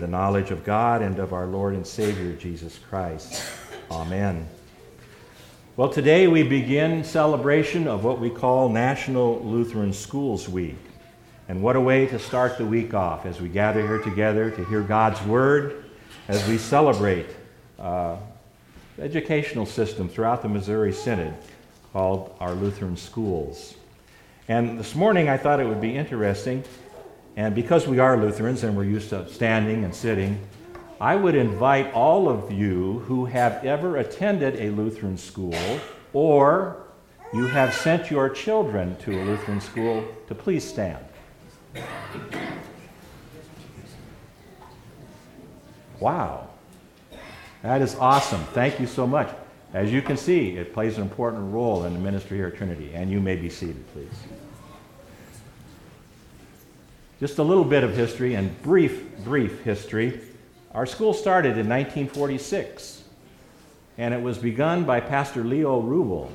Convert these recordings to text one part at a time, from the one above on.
the knowledge of God and of our Lord and Savior Jesus Christ. Amen. Well, today we begin celebration of what we call National Lutheran Schools Week. And what a way to start the week off as we gather here together to hear God's Word, as we celebrate uh, the educational system throughout the Missouri Synod called our Lutheran Schools. And this morning I thought it would be interesting and because we are Lutherans and we're used to standing and sitting, I would invite all of you who have ever attended a Lutheran school or you have sent your children to a Lutheran school to please stand. Wow. That is awesome. Thank you so much. As you can see, it plays an important role in the ministry here at Trinity. And you may be seated, please. Just a little bit of history and brief, brief history. Our school started in 1946, and it was begun by Pastor Leo Rubel.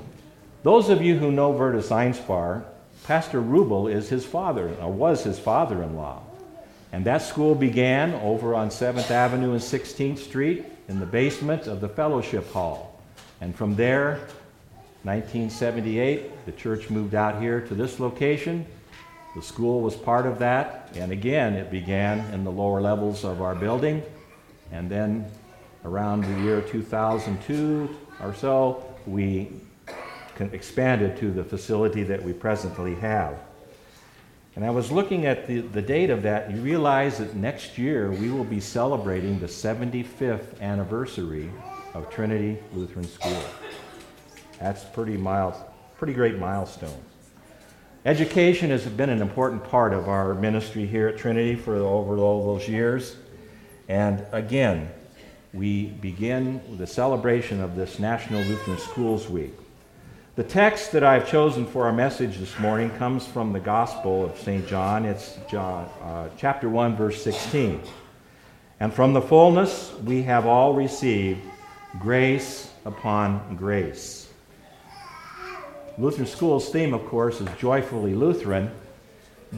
Those of you who know Vertus Einspar, Pastor Rubel is his father, or was his father in law. And that school began over on 7th Avenue and 16th Street in the basement of the Fellowship Hall. And from there, 1978, the church moved out here to this location the school was part of that, and again, it began in the lower levels of our building. And then around the year 2002 or so, we expanded to the facility that we presently have. And I was looking at the, the date of that, you realize that next year we will be celebrating the 75th anniversary of Trinity Lutheran School. That's pretty miles, pretty great milestone. Education has been an important part of our ministry here at Trinity for over all those years. And again, we begin the celebration of this National Lutheran Schools Week. The text that I've chosen for our message this morning comes from the Gospel of St. John. It's John, uh, chapter 1, verse 16. And from the fullness we have all received grace upon grace. Lutheran School's theme, of course, is joyfully Lutheran,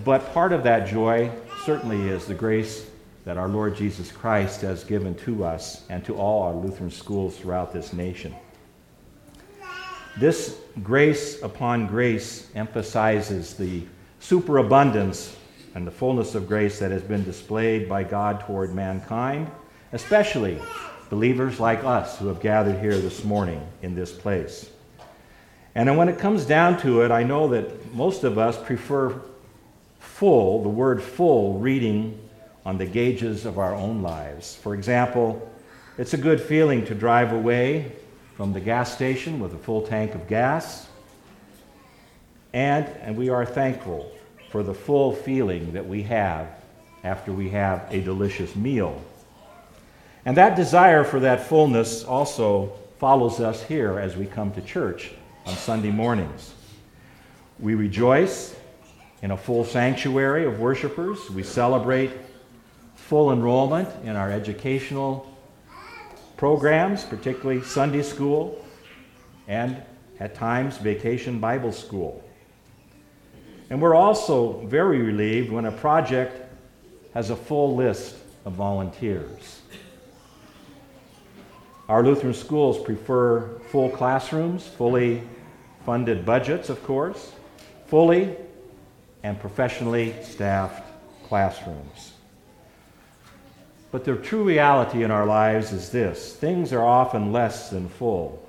but part of that joy certainly is the grace that our Lord Jesus Christ has given to us and to all our Lutheran schools throughout this nation. This grace upon grace emphasizes the superabundance and the fullness of grace that has been displayed by God toward mankind, especially believers like us who have gathered here this morning in this place. And when it comes down to it, I know that most of us prefer full, the word full, reading on the gauges of our own lives. For example, it's a good feeling to drive away from the gas station with a full tank of gas. And, and we are thankful for the full feeling that we have after we have a delicious meal. And that desire for that fullness also follows us here as we come to church on Sunday mornings. We rejoice in a full sanctuary of worshipers. We celebrate full enrollment in our educational programs, particularly Sunday school and at times vacation Bible school. And we're also very relieved when a project has a full list of volunteers. Our Lutheran schools prefer full classrooms, fully funded budgets, of course, fully and professionally staffed classrooms. But the true reality in our lives is this things are often less than full.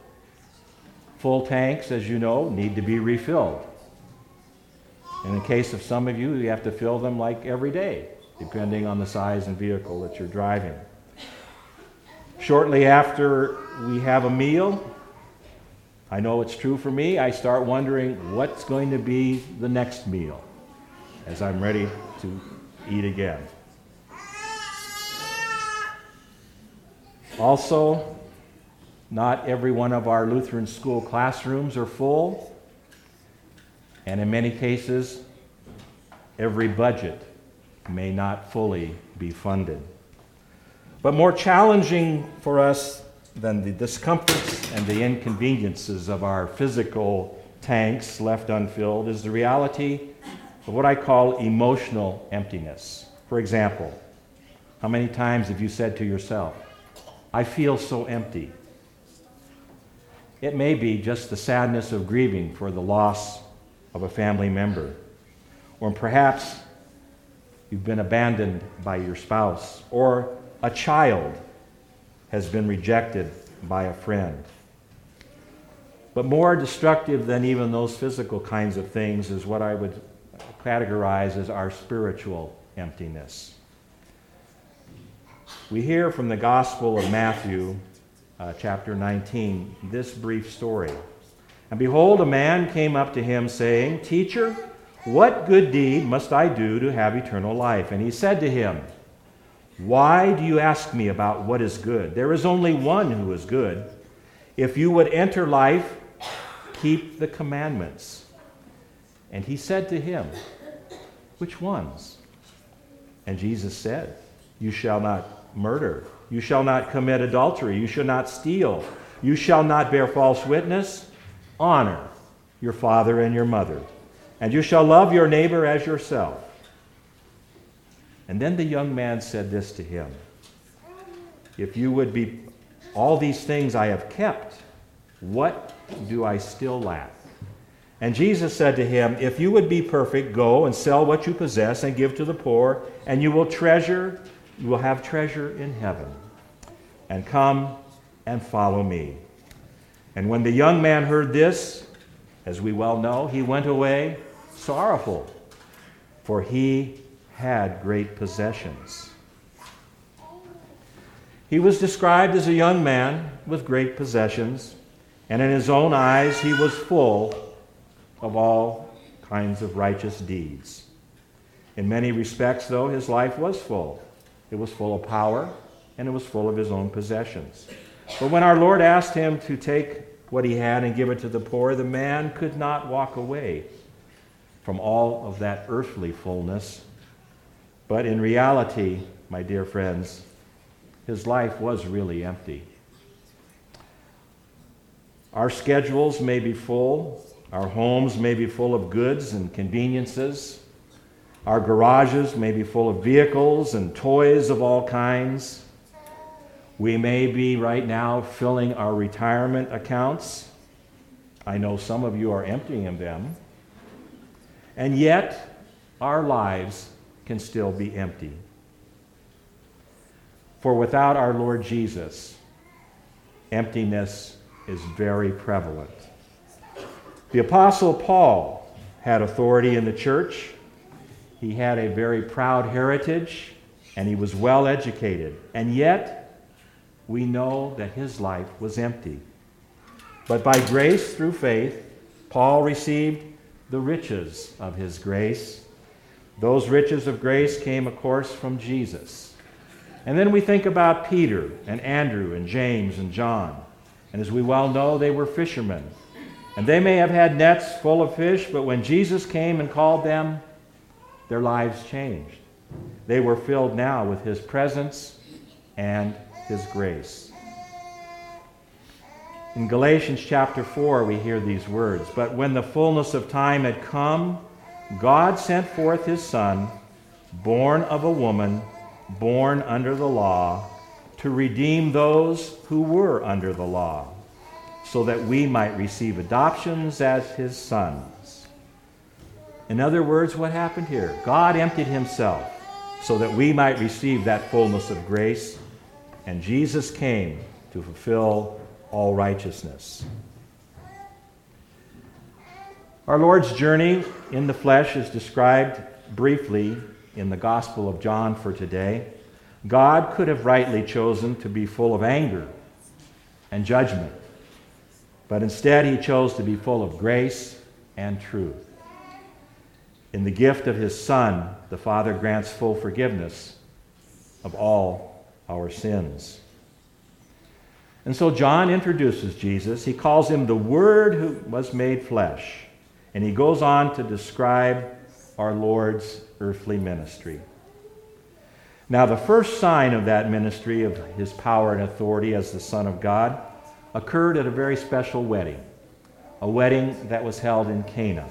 Full tanks, as you know, need to be refilled. In the case of some of you, you have to fill them like every day, depending on the size and vehicle that you're driving. Shortly after we have a meal, I know it's true for me. I start wondering what's going to be the next meal as I'm ready to eat again. Also, not every one of our Lutheran school classrooms are full, and in many cases, every budget may not fully be funded. But more challenging for us than the discomforts and the inconveniences of our physical tanks left unfilled is the reality of what I call emotional emptiness. For example, How many times have you said to yourself, I feel so empty? It may be just the sadness of grieving for the loss of a family member. Or perhaps you've been abandoned by your spouse, or a child has been rejected by a friend. But more destructive than even those physical kinds of things is what I would categorize as our spiritual emptiness. We hear from the Gospel of Matthew, uh, chapter 19, this brief story. And behold, a man came up to him, saying, Teacher, what good deed must I do to have eternal life? And he said to him, Why do you ask me about what is good? There is only one who is good. If you would enter life, keep the commandments. And he said to him, Which ones? And Jesus said, You shall not murder. You shall not commit adultery. You shall not steal. You shall not bear false witness. Honor your father and your mother. And you shall love your neighbor as yourself. And then the young man said this to him If you would be all these things I have kept, what do I still lack? And Jesus said to him, If you would be perfect, go and sell what you possess and give to the poor, and you will treasure, you will have treasure in heaven. And come and follow me. And when the young man heard this, as we well know, he went away sorrowful, for he had great possessions. He was described as a young man with great possessions, and in his own eyes he was full of all kinds of righteous deeds. In many respects, though, his life was full. It was full of power, and it was full of his own possessions. But when our Lord asked him to take what he had and give it to the poor, the man could not walk away from all of that earthly fullness. But in reality, my dear friends, his life was really empty. Our schedules may be full, our homes may be full of goods and conveniences. Our garages may be full of vehicles and toys of all kinds. We may be right now filling our retirement accounts. I know some of you are emptying them. And yet, our lives can still be empty. For without our Lord Jesus, emptiness is very prevalent. The Apostle Paul had authority in the church. He had a very proud heritage, and he was well educated. And yet, we know that his life was empty. But by grace through faith, Paul received the riches of his grace. Those riches of grace came, of course, from Jesus. And then we think about Peter and Andrew and James and John. And as we well know, they were fishermen. And they may have had nets full of fish, but when Jesus came and called them, their lives changed. They were filled now with his presence and his grace. In Galatians chapter 4, we hear these words But when the fullness of time had come, God sent forth his Son, born of a woman, born under the law, to redeem those who were under the law so that we might receive adoptions as his sons. In other words, what happened here? God emptied himself so that we might receive that fullness of grace, and Jesus came to fulfill all righteousness. Our Lord's journey in the flesh is described briefly in the Gospel of John for today. God could have rightly chosen to be full of anger and judgment. But instead, he chose to be full of grace and truth. In the gift of his Son, the Father grants full forgiveness of all our sins. And so John introduces Jesus. He calls him the Word who was made flesh. And he goes on to describe our Lord's earthly ministry. Now, the first sign of that ministry, of his power and authority as the Son of God, occurred at a very special wedding, a wedding that was held in Cana.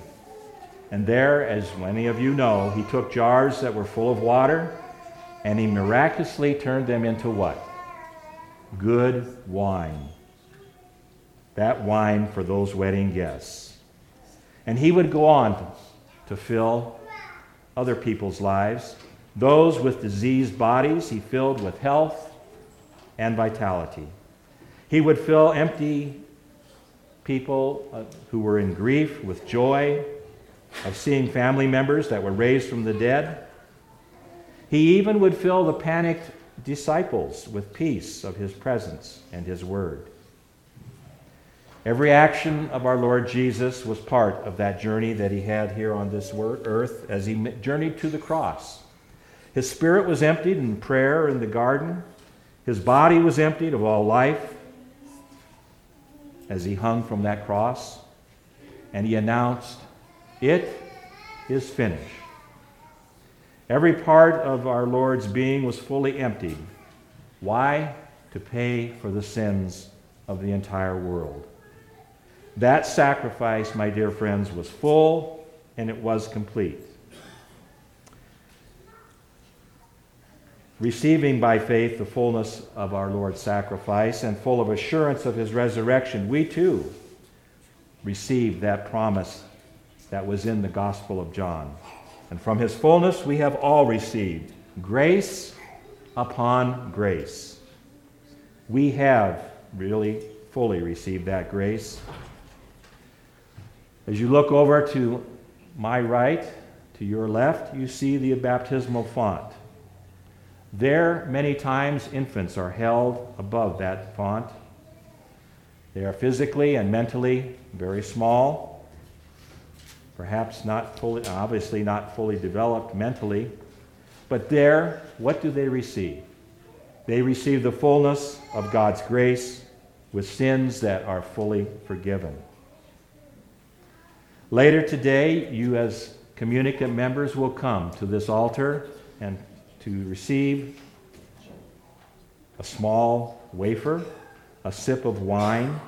And there, as many of you know, he took jars that were full of water and he miraculously turned them into what? Good wine. That wine for those wedding guests. And he would go on to fill other people's lives. Those with diseased bodies, he filled with health and vitality. He would fill empty people uh, who were in grief with joy of seeing family members that were raised from the dead. He even would fill the panicked disciples with peace of his presence and his word. Every action of our Lord Jesus was part of that journey that he had here on this earth as he journeyed to the cross. His spirit was emptied in prayer in the garden. His body was emptied of all life as he hung from that cross. And he announced, It is finished. Every part of our Lord's being was fully emptied. Why? To pay for the sins of the entire world. That sacrifice, my dear friends, was full and it was complete. Receiving by faith the fullness of our Lord's sacrifice and full of assurance of his resurrection, we too receive that promise that was in the Gospel of John. And from his fullness we have all received grace upon grace. We have really fully received that grace. As you look over to my right, to your left, you see the baptismal font. There, many times, infants are held above that font. They are physically and mentally very small, perhaps not fully, obviously not fully developed mentally. But there, what do they receive? They receive the fullness of God's grace with sins that are fully forgiven. Later today, you as communicant members will come to this altar and to receive a small wafer, a sip of wine,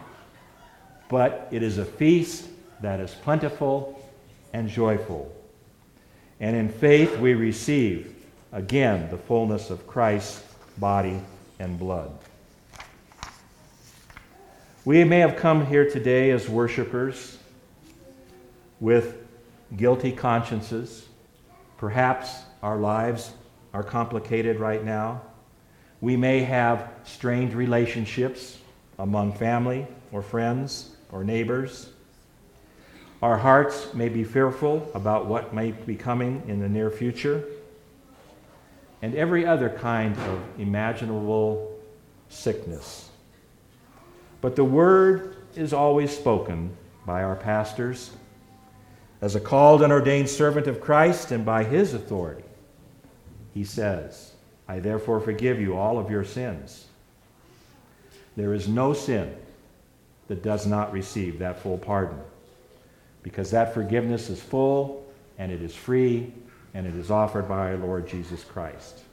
but it is a feast that is plentiful and joyful. And in faith, we receive again the fullness of Christ's body and blood. We may have come here today as worshipers with guilty consciences. Perhaps our lives are complicated right now. We may have strained relationships among family or friends or neighbors. Our hearts may be fearful about what may be coming in the near future, and every other kind of imaginable sickness. But the word is always spoken by our pastors as a called and ordained servant of Christ and by his authority, he says, I therefore forgive you all of your sins. There is no sin that does not receive that full pardon because that forgiveness is full and it is free and it is offered by our Lord Jesus Christ.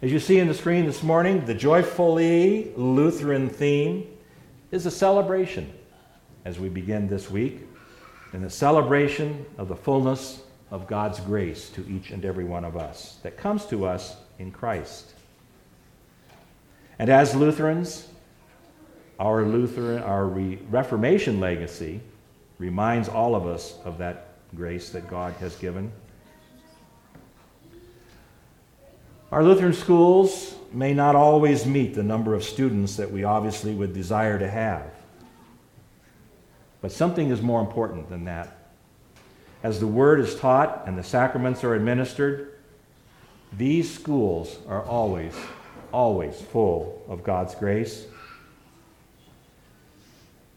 As you see in the screen this morning, the joyfully Lutheran theme is a celebration as we begin this week in the celebration of the fullness of God's grace to each and every one of us that comes to us in Christ. And as Lutherans, our Lutheran, our Re- Reformation legacy reminds all of us of that grace that God has given. Our Lutheran schools may not always meet the number of students that we obviously would desire to have. But something is more important than that. As the word is taught and the sacraments are administered, these schools are always, always full of God's grace.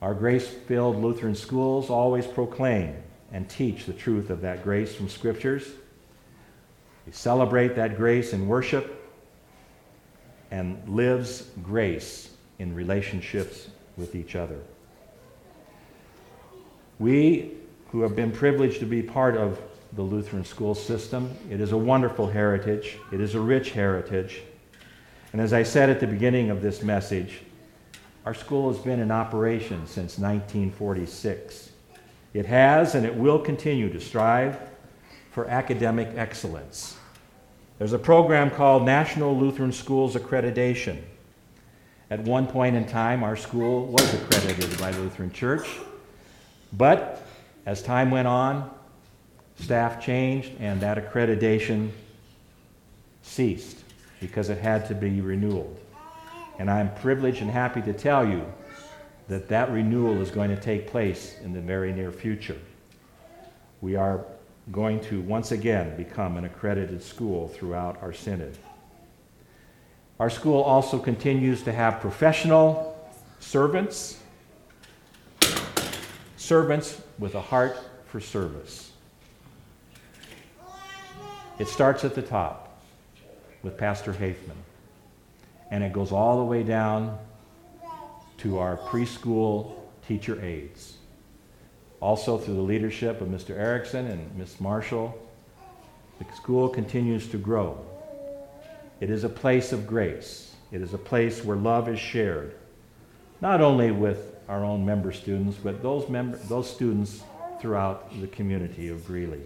Our grace filled Lutheran schools always proclaim and teach the truth of that grace from scriptures. We celebrate that grace in worship and lives grace in relationships with each other. We who have been privileged to be part of the Lutheran school system, it is a wonderful heritage, it is a rich heritage. And as I said at the beginning of this message, our school has been in operation since 1946. It has and it will continue to strive for academic excellence. There's a program called National Lutheran Schools Accreditation. At one point in time, our school was accredited by the Lutheran Church, but as time went on, staff changed and that accreditation ceased because it had to be renewed. And I'm privileged and happy to tell you that that renewal is going to take place in the very near future. We are going to once again become an accredited school throughout our synod. Our school also continues to have professional servants, servants with a heart for service. It starts at the top with Pastor Hafman, and it goes all the way down to our preschool teacher aides. Also, through the leadership of Mr. Erickson and Ms. Marshall, the school continues to grow. It is a place of grace. It is a place where love is shared, not only with our own member students, but those, those students throughout the community of Greeley.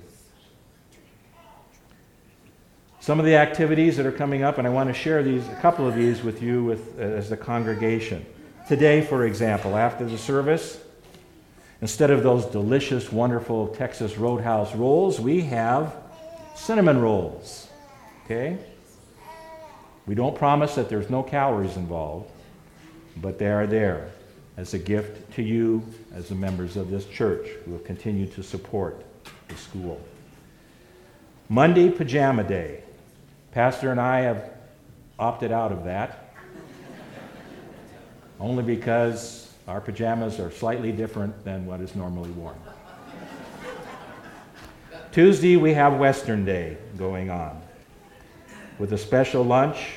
Some of the activities that are coming up, and I want to share these, a couple of these with you with, as the congregation. Today, for example, after the service, instead of those delicious, wonderful Texas Roadhouse rolls, we have cinnamon rolls. Okay? We don't promise that there's no calories involved, but they are there as a gift to you as the members of this church who have continued to support the school. Monday, Pajama Day. Pastor and I have opted out of that, only because our pajamas are slightly different than what is normally worn. Tuesday, we have Western Day going on with a special lunch.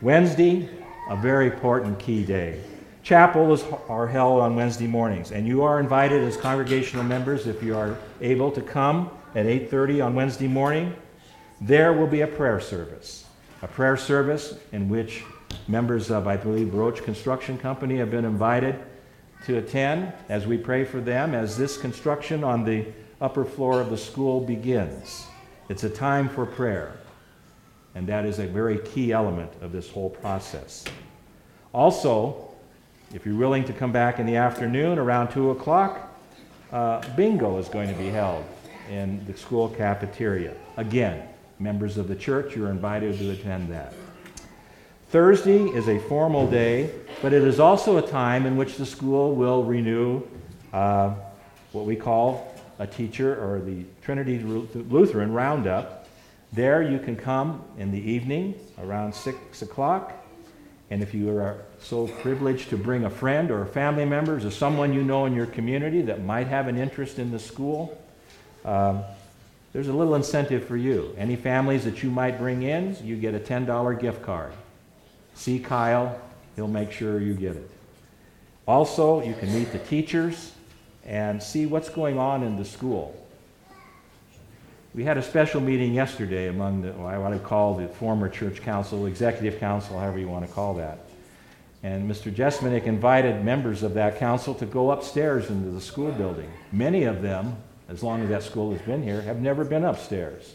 Wednesday, a very important key day. Chapel are held on Wednesday mornings, and you are invited as congregational members if you are able to come at 8:30 on Wednesday morning there will be a prayer service, a prayer service in which members of, I believe, Roach Construction Company have been invited to attend as we pray for them as this construction on the upper floor of the school begins. It's a time for prayer, and that is a very key element of this whole process. Also, if you're willing to come back in the afternoon around 2 o'clock, uh, bingo is going to be held in the school cafeteria. Again, members of the church, you're invited to attend that. Thursday is a formal day, but it is also a time in which the school will renew uh, what we call a teacher or the Trinity Lutheran Roundup. There you can come in the evening around 6 o'clock. And if you are so privileged to bring a friend or family member or someone you know in your community that might have an interest in the school, um, there's a little incentive for you. Any families that you might bring in, you get a $10 gift card. See Kyle, he'll make sure you get it. Also, you can meet the teachers and see what's going on in the school. We had a special meeting yesterday among the, I want to call the former church council, executive council, however you want to call that. And Mr. Jesmanick invited members of that council to go upstairs into the school building. Many of them as long as that school has been here, have never been upstairs.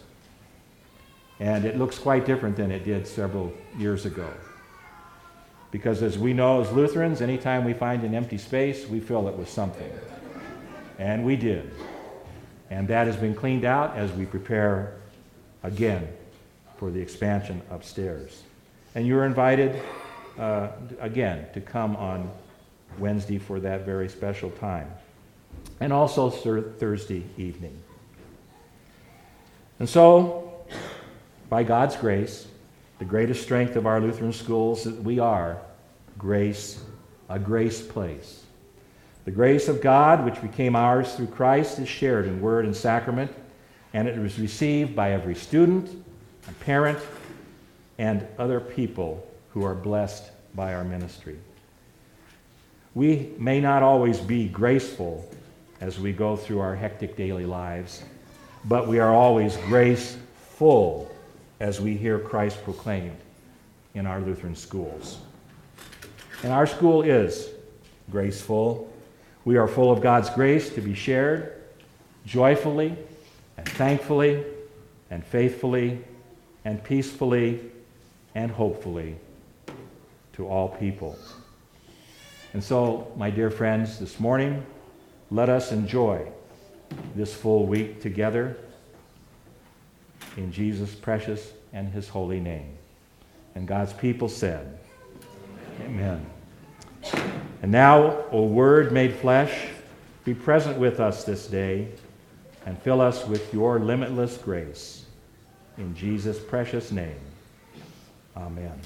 And it looks quite different than it did several years ago. Because as we know as Lutherans, anytime we find an empty space, we fill it with something. And we did. And that has been cleaned out as we prepare again for the expansion upstairs. And you're invited uh, again to come on Wednesday for that very special time and also Thursday evening. And so, by God's grace, the greatest strength of our Lutheran schools that we are grace, a grace place. The grace of God, which became ours through Christ, is shared in word and sacrament, and it is received by every student, and parent, and other people who are blessed by our ministry. We may not always be graceful as we go through our hectic daily lives, but we are always grace full as we hear Christ proclaimed in our Lutheran schools. And our school is graceful. We are full of God's grace to be shared joyfully and thankfully and faithfully and peacefully and hopefully to all people. And so, my dear friends, this morning, let us enjoy this full week together in Jesus' precious and his holy name. And God's people said, Amen. And now, O Word made flesh, be present with us this day and fill us with your limitless grace. In Jesus' precious name, amen.